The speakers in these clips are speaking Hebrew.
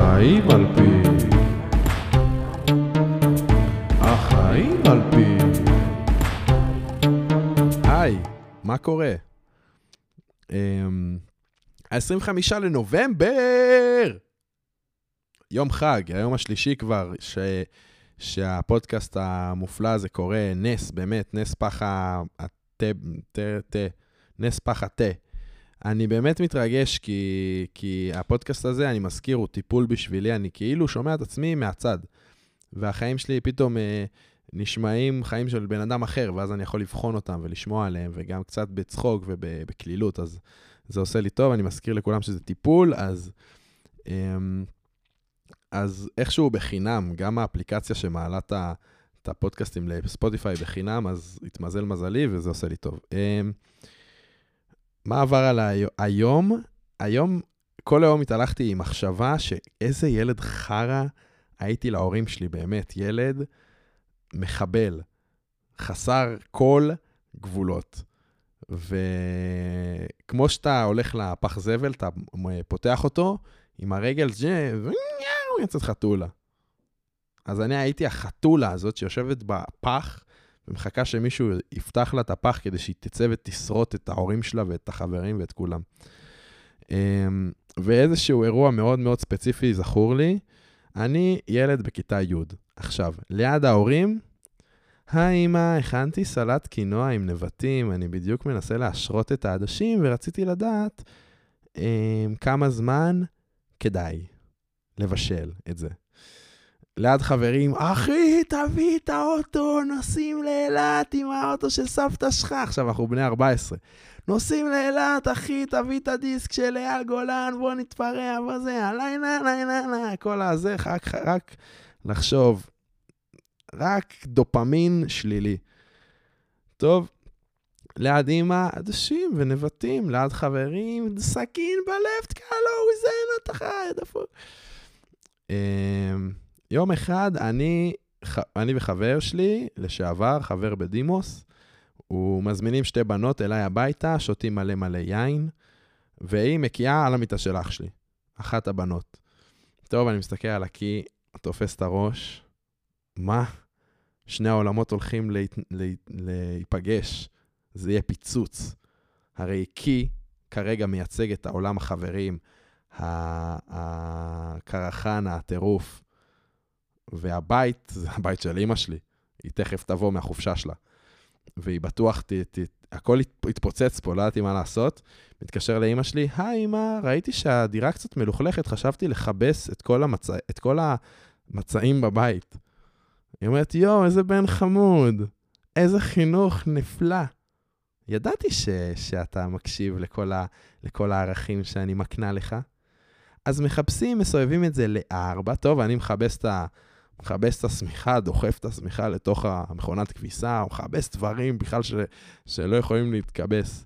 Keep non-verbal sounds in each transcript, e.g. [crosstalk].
החיים על פי. החיים על פי. היי, מה קורה? אמ, ה-25 לנובמבר! יום חג, היום השלישי כבר, ש... שהפודקאסט המופלא הזה קורה, נס, באמת, נס פח התה, תה, תה, נס פח התה. אני באמת מתרגש כי, כי הפודקאסט הזה, אני מזכיר, הוא טיפול בשבילי, אני כאילו שומע את עצמי מהצד. והחיים שלי פתאום אה, נשמעים חיים של בן אדם אחר, ואז אני יכול לבחון אותם ולשמוע עליהם, וגם קצת בצחוק ובקלילות, אז זה עושה לי טוב. אני מזכיר לכולם שזה טיפול, אז... אה, אז איכשהו בחינם, גם האפליקציה שמעלה את הפודקאסטים לספוטיפיי בחינם, אז התמזל מזלי וזה עושה לי טוב. אמ, מה עבר עליי היום? היום, כל היום התהלכתי עם מחשבה שאיזה ילד חרא הייתי להורים שלי, באמת, ילד מחבל, חסר כל גבולות. וכמו שאתה הולך לפח זבל, אתה פותח אותו עם הרגל, יוצאת חתולה. אז אני הייתי החתולה הזאת שיושבת בפח ומחכה שמישהו יפתח לה את הפח כדי שהיא תצא ותשרוט את ההורים שלה ואת החברים ואת כולם. אמ, ואיזשהו אירוע מאוד מאוד ספציפי זכור לי, אני ילד בכיתה י'. עכשיו, ליד ההורים, היי אמא, הכנתי סלט קינוע עם נבטים, אני בדיוק מנסה להשרות את העדשים ורציתי לדעת um, כמה זמן כדאי. לבשל את זה. ליד חברים, אחי, תביא את האוטו, נוסעים לאילת עם האוטו של סבתא שלך. עכשיו, אנחנו בני 14. נוסעים לאילת, אחי, תביא את הדיסק של אייל גולן, בוא נתפרע בזה, הלילה, לילה, לילה, כל הזה, רק, רק לחשוב. רק דופמין שלילי. טוב, ליד אימא, עדשים ונבטים, ליד חברים, סכין בלב, תקע לו, הוא יזיין אותך, דפוק. יום אחד אני, אני וחבר שלי, לשעבר, חבר בדימוס, הוא מזמינים שתי בנות אליי הביתה, שותים מלא מלא יין, והיא מקיאה על המיטה של אח שלי, אחת הבנות. טוב, אני מסתכל על הקי, תופס את הראש, מה? שני העולמות הולכים להת... להיפגש, זה יהיה פיצוץ. הרי קי כרגע מייצג את העולם החברים, הקרחן, הטירוף. והבית, זה הבית של אימא שלי. היא תכף תבוא מהחופשה שלה. והיא בטוח, ת, ת, הכל התפוצץ פה, לא ידעתי מה לעשות. מתקשר לאימא שלי, היי אימא, ראיתי שהדירה קצת מלוכלכת, חשבתי לכבס את כל, המצ... את כל המצעים בבית. היא אומרת, יואו, איזה בן חמוד, איזה חינוך נפלא. ידעתי ש... שאתה מקשיב לכל, ה... לכל הערכים שאני מקנה לך. אז מחפשים, מסובבים את זה לארבע, טוב, אני מכבס את ה... מכבס את השמיכה, דוחף את השמיכה לתוך המכונת כביסה, או מכבס דברים בכלל ש... שלא יכולים להתכבס.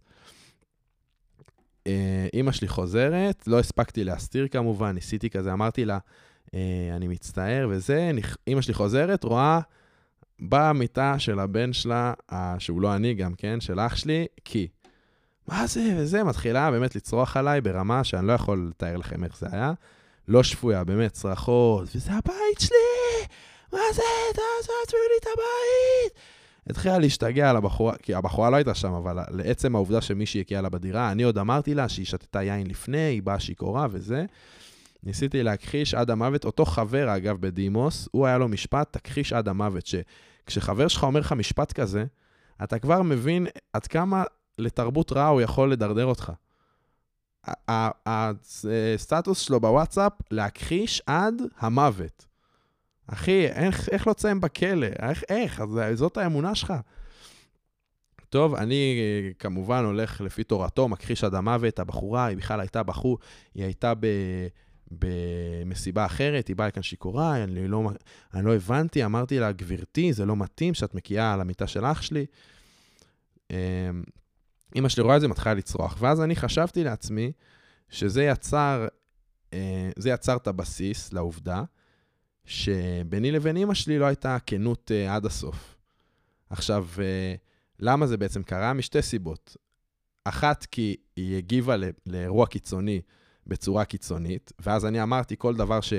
אה, אימא שלי חוזרת, לא הספקתי להסתיר כמובן, ניסיתי כזה, אמרתי לה, אה, אני מצטער וזה, אימא שלי חוזרת, רואה במיטה של הבן שלה, שהוא לא אני גם, כן, של אח שלי, כי. מה זה וזה, מתחילה באמת לצרוח עליי ברמה שאני לא יכול לתאר לכם איך זה היה. לא שפויה, באמת, צרחות, וזה הבית שלי! מה זה? תעזבו לי את הבית! התחילה להשתגע על הבחורה, כי הבחורה לא הייתה שם, אבל לעצם העובדה שמישהי הגיעה לה בדירה, אני עוד אמרתי לה שהיא שתתה יין לפני, היא באה שיכורה וזה. ניסיתי להכחיש עד המוות. אותו חבר, אגב, בדימוס, הוא היה לו משפט, תכחיש עד המוות, שכשחבר שלך אומר לך משפט כזה, אתה כבר מבין עד כמה לתרבות רעה הוא יכול לדרדר אותך. הסטטוס שלו בוואטסאפ, להכחיש עד המוות. אחי, איך, איך לא תסיים בכלא? איך, איך? אז זאת האמונה שלך. טוב, אני כמובן הולך לפי תורתו, מכחיש עד המוות. הבחורה, היא בכלל הייתה בחור, היא הייתה ב... במסיבה אחרת, היא באה לכאן שיכורה, אני לא, אני לא הבנתי, אמרתי לה, גברתי, זה לא מתאים שאת מקיאה על המיטה של אח שלי. אמ, אימא שלי רואה את זה, מתחילה לצרוח. ואז אני חשבתי לעצמי שזה יצר, אה, זה יצר את הבסיס לעובדה שביני לבין אימא שלי לא הייתה כנות אה, עד הסוף. עכשיו, אה, למה זה בעצם קרה? משתי סיבות. אחת, כי היא הגיבה לאירוע קיצוני בצורה קיצונית, ואז אני אמרתי כל דבר, ש,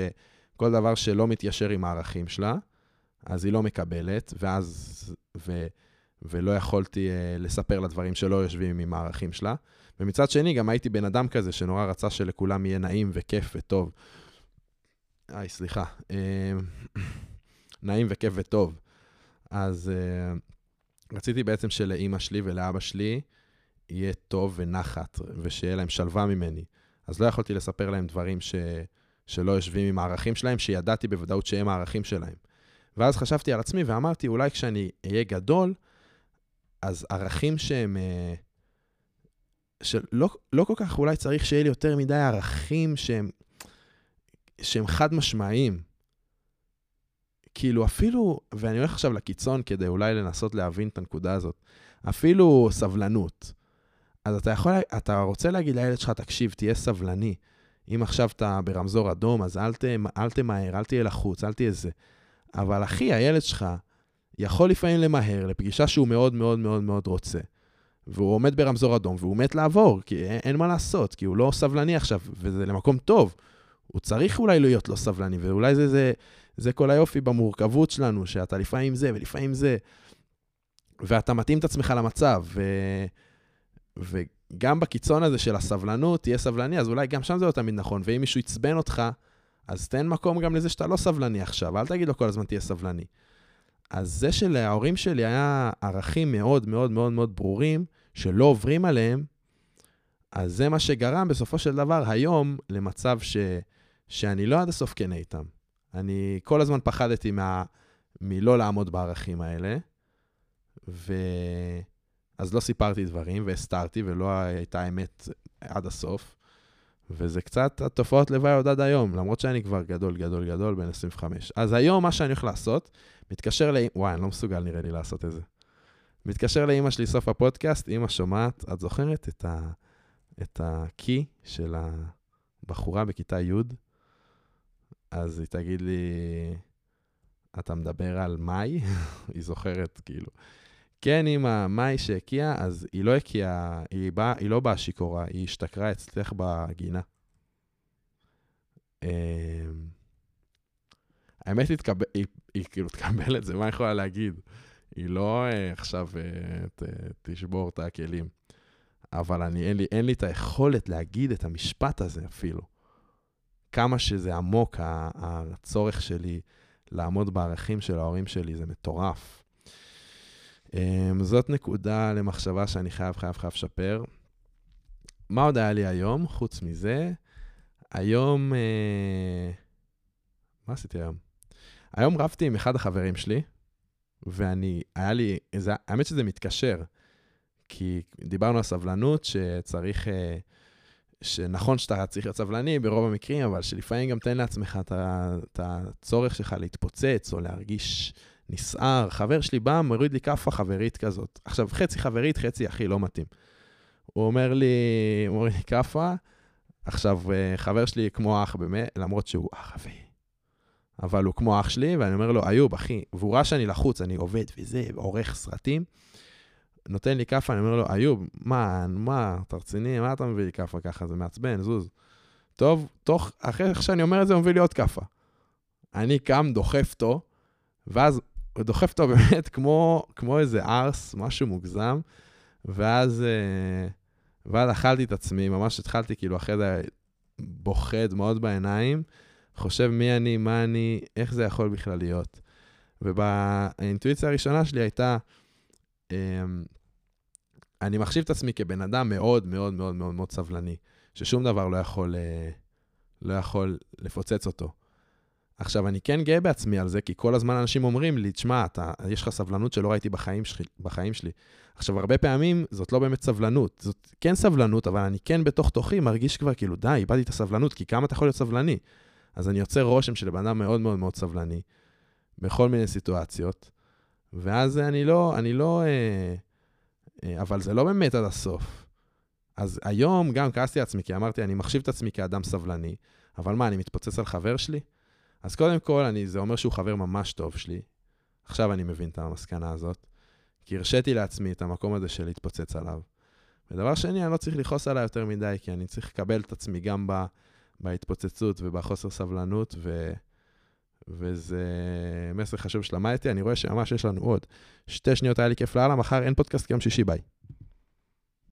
כל דבר שלא מתיישר עם הערכים שלה, אז היא לא מקבלת, ואז, ו, ולא יכולתי uh, לספר לה דברים שלא יושבים עם הערכים שלה. ומצד שני, גם הייתי בן אדם כזה שנורא רצה שלכולם יהיה נעים וכיף וטוב. איי, סליחה. Uh, נעים וכיף וטוב. אז uh, רציתי בעצם שלאימא שלי ולאבא שלי יהיה טוב ונחת, ושיהיה להם שלווה ממני. אז לא יכולתי לספר להם דברים ש... שלא יושבים עם הערכים שלהם, שידעתי בוודאות שהם הערכים שלהם. ואז חשבתי על עצמי ואמרתי, אולי כשאני אהיה גדול, אז ערכים שהם... אה, שלא לא כל כך אולי צריך שיהיה לי יותר מדי ערכים שהם, שהם חד משמעיים. כאילו אפילו, ואני הולך עכשיו לקיצון כדי אולי לנסות להבין את הנקודה הזאת, אפילו סבלנות. אז אתה יכול, אתה רוצה להגיד לילד שלך, תקשיב, תהיה סבלני. אם עכשיו אתה ברמזור אדום, אז אל, ת, אל תמהר, אל תהיה לחוץ, אל תהיה זה. אבל אחי, הילד שלך יכול לפעמים למהר לפגישה שהוא מאוד מאוד מאוד מאוד רוצה. והוא עומד ברמזור אדום והוא מת לעבור, כי אין, אין מה לעשות, כי הוא לא סבלני עכשיו, וזה למקום טוב. הוא צריך אולי להיות לא סבלני, ואולי זה, זה, זה כל היופי במורכבות שלנו, שאתה לפעמים זה ולפעמים זה, ואתה מתאים את עצמך למצב. ו... וגם בקיצון הזה של הסבלנות, תהיה סבלני, אז אולי גם שם זה לא תמיד נכון. ואם מישהו עצבן אותך, אז תן מקום גם לזה שאתה לא סבלני עכשיו, אל תגיד לו כל הזמן תהיה סבלני. אז זה שלהורים שלי היה ערכים מאוד מאוד מאוד מאוד ברורים, שלא עוברים עליהם, אז זה מה שגרם בסופו של דבר היום למצב ש... שאני לא עד הסוף כן איתם. אני כל הזמן פחדתי מה... מלא לעמוד בערכים האלה, ו... אז לא סיפרתי דברים והסתרתי, ולא הייתה אמת עד הסוף. וזה קצת התופעות לוואי עוד עד היום, למרות שאני כבר גדול, גדול, גדול, בן 25. אז היום מה שאני הולך לעשות, מתקשר ל... וואי, אני לא מסוגל נראה לי לעשות את זה. מתקשר לאימא שלי סוף הפודקאסט, אימא שומעת, את זוכרת את, ה... את הקי של הבחורה בכיתה י'? אז היא תגיד לי, אתה מדבר על מאי? [laughs] היא זוכרת, כאילו. כן, אמא, מאי שהקיאה, אז היא לא הקיאה, היא, בא, היא לא באה שיכורה, היא השתכרה אצלך בגינה. אמ, האמת, היא, תקבל, היא, היא כאילו תקבל את זה, מה היא יכולה להגיד? היא לא אה, עכשיו אה, ת, תשבור את הכלים. אבל אני, אין, לי, אין לי את היכולת להגיד את המשפט הזה אפילו. כמה שזה עמוק, הצורך שלי לעמוד בערכים של ההורים שלי, זה מטורף. Um, זאת נקודה למחשבה שאני חייב, חייב, חייב לשפר. מה עוד היה לי היום, חוץ מזה? היום... Uh, מה עשיתי היום? היום רבתי עם אחד החברים שלי, ואני, היה לי, זה, האמת שזה מתקשר, כי דיברנו על סבלנות, שצריך, uh, שנכון שאתה צריך להיות סבלני ברוב המקרים, אבל שלפעמים גם תן לעצמך את הצורך שלך להתפוצץ או להרגיש נסער, חבר שלי בא, מוריד לי כאפה חברית כזאת. עכשיו, חצי חברית, חצי אחי, לא מתאים. הוא אומר לי, מוריד לי כאפה, עכשיו, אה, חבר שלי כמו אח באמת, למרות שהוא אח אבי. אבל הוא כמו אח שלי, ואני אומר לו, איוב, אחי, והוא ראה שאני לחוץ, אני עובד וזה, עורך סרטים. נותן לי כאפה, אני אומר לו, איוב, מה, מה, אתה רציני? מה אתה מביא לי כאפה ככה? זה מעצבן, זוז. טוב, תוך, אחרי שאני אומר את זה, הוא מביא לי עוד כאפה. אני קם, דוחף אותו, ואז הוא דוחף אותו [laughs] באמת כמו, כמו איזה ארס, משהו מוגזם, ואז, אה, ואז אכלתי את עצמי, ממש התחלתי כאילו אחרי זה בוכה דמעות בעיניים, חושב מי אני, מה אני, איך זה יכול בכלל להיות. ובאינטואיציה הראשונה שלי הייתה, אמ, אני מחשיב את עצמי כבן אדם מאוד מאוד מאוד מאוד מאוד סבלני, ששום דבר לא יכול, אה, לא יכול לפוצץ אותו. עכשיו, אני כן גאה בעצמי על זה, כי כל הזמן אנשים אומרים לי, תשמע, אתה, יש לך סבלנות שלא ראיתי בחיים, שלי, בחיים שלי. עכשיו, הרבה פעמים זאת לא באמת סבלנות. זאת כן סבלנות, אבל אני כן בתוך תוכי מרגיש כבר כאילו, די, איבדתי את הסבלנות, כי כמה אתה יכול להיות סבלני? אז אני יוצר רושם של בן אדם מאוד מאוד מאוד סבלני, בכל מיני סיטואציות, ואז אני לא, אני לא, אה, אבל זה לא באמת עד הסוף. אז היום גם כעסתי לעצמי, כי אמרתי, אני מחשיב את עצמי כאדם סבלני, אבל מה, אני מתפוצץ על חבר שלי? אז קודם כל, אני, זה אומר שהוא חבר ממש טוב שלי. עכשיו אני מבין את המסקנה הזאת. כי הרשיתי לעצמי את המקום הזה של להתפוצץ עליו. ודבר שני, אני לא צריך לכעוס עליי יותר מדי, כי אני צריך לקבל את עצמי גם ב, בהתפוצצות ובחוסר סבלנות, ו, וזה מסר חשוב שלמדתי. אני רואה שממש יש לנו עוד שתי שניות, היה לי כיף לאללה, מחר אין פודקאסט, יום שישי, ביי.